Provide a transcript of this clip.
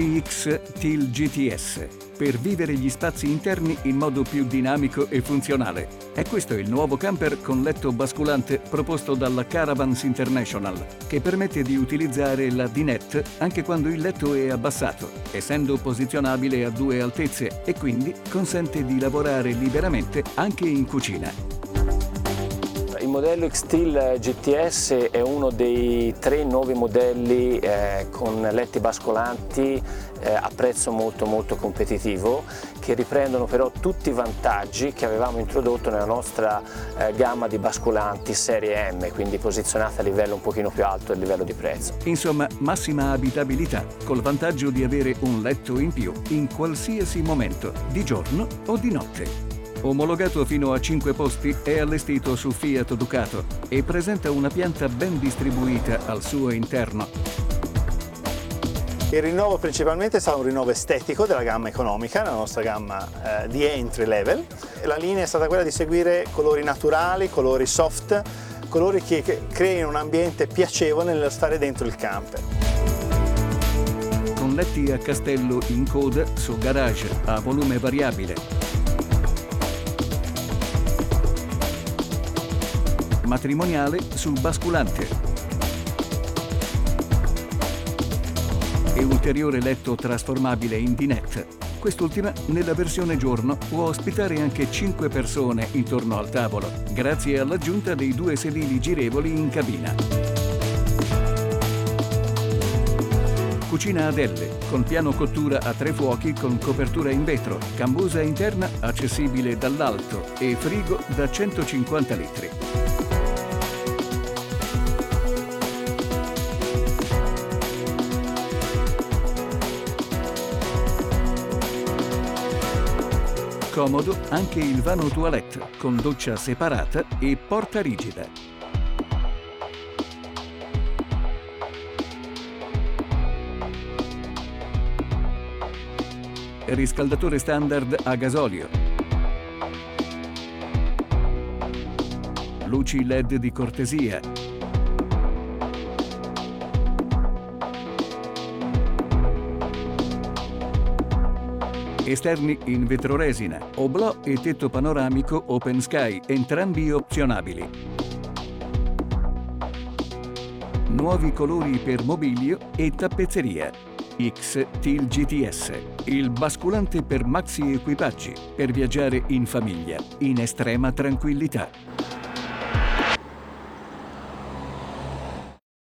X-TIL GTS per vivere gli spazi interni in modo più dinamico e funzionale. È questo il nuovo camper con letto basculante proposto dalla Caravans International, che permette di utilizzare la dinette anche quando il letto è abbassato, essendo posizionabile a due altezze e quindi consente di lavorare liberamente anche in cucina. Modello X-Steel GTS è uno dei tre nuovi modelli eh, con letti bascolanti eh, a prezzo molto molto competitivo che riprendono però tutti i vantaggi che avevamo introdotto nella nostra eh, gamma di bascolanti serie M, quindi posizionata a livello un pochino più alto del livello di prezzo. Insomma, massima abitabilità, col vantaggio di avere un letto in più in qualsiasi momento, di giorno o di notte. Omologato fino a 5 posti, è allestito su Fiat Ducato e presenta una pianta ben distribuita al suo interno. Il rinnovo principalmente stato un rinnovo estetico della gamma economica, la nostra gamma eh, di entry level. La linea è stata quella di seguire colori naturali, colori soft, colori che creino un ambiente piacevole nello stare dentro il camper. Con letti a castello in coda su garage a volume variabile, matrimoniale sul basculante e ulteriore letto trasformabile in dinette. Quest'ultima, nella versione giorno, può ospitare anche 5 persone intorno al tavolo, grazie all'aggiunta dei due sedili girevoli in cabina. Cucina ad L, con piano cottura a tre fuochi con copertura in vetro, cambusa interna accessibile dall'alto e frigo da 150 litri. Comodo anche il vano toilette con doccia separata e porta rigida. Riscaldatore standard a gasolio. Luci LED di cortesia Esterni in vetroresina, oblò e tetto panoramico open sky, entrambi opzionabili. Nuovi colori per mobilio e tappezzeria. X TIL GTS, il basculante per maxi equipaggi per viaggiare in famiglia, in estrema tranquillità.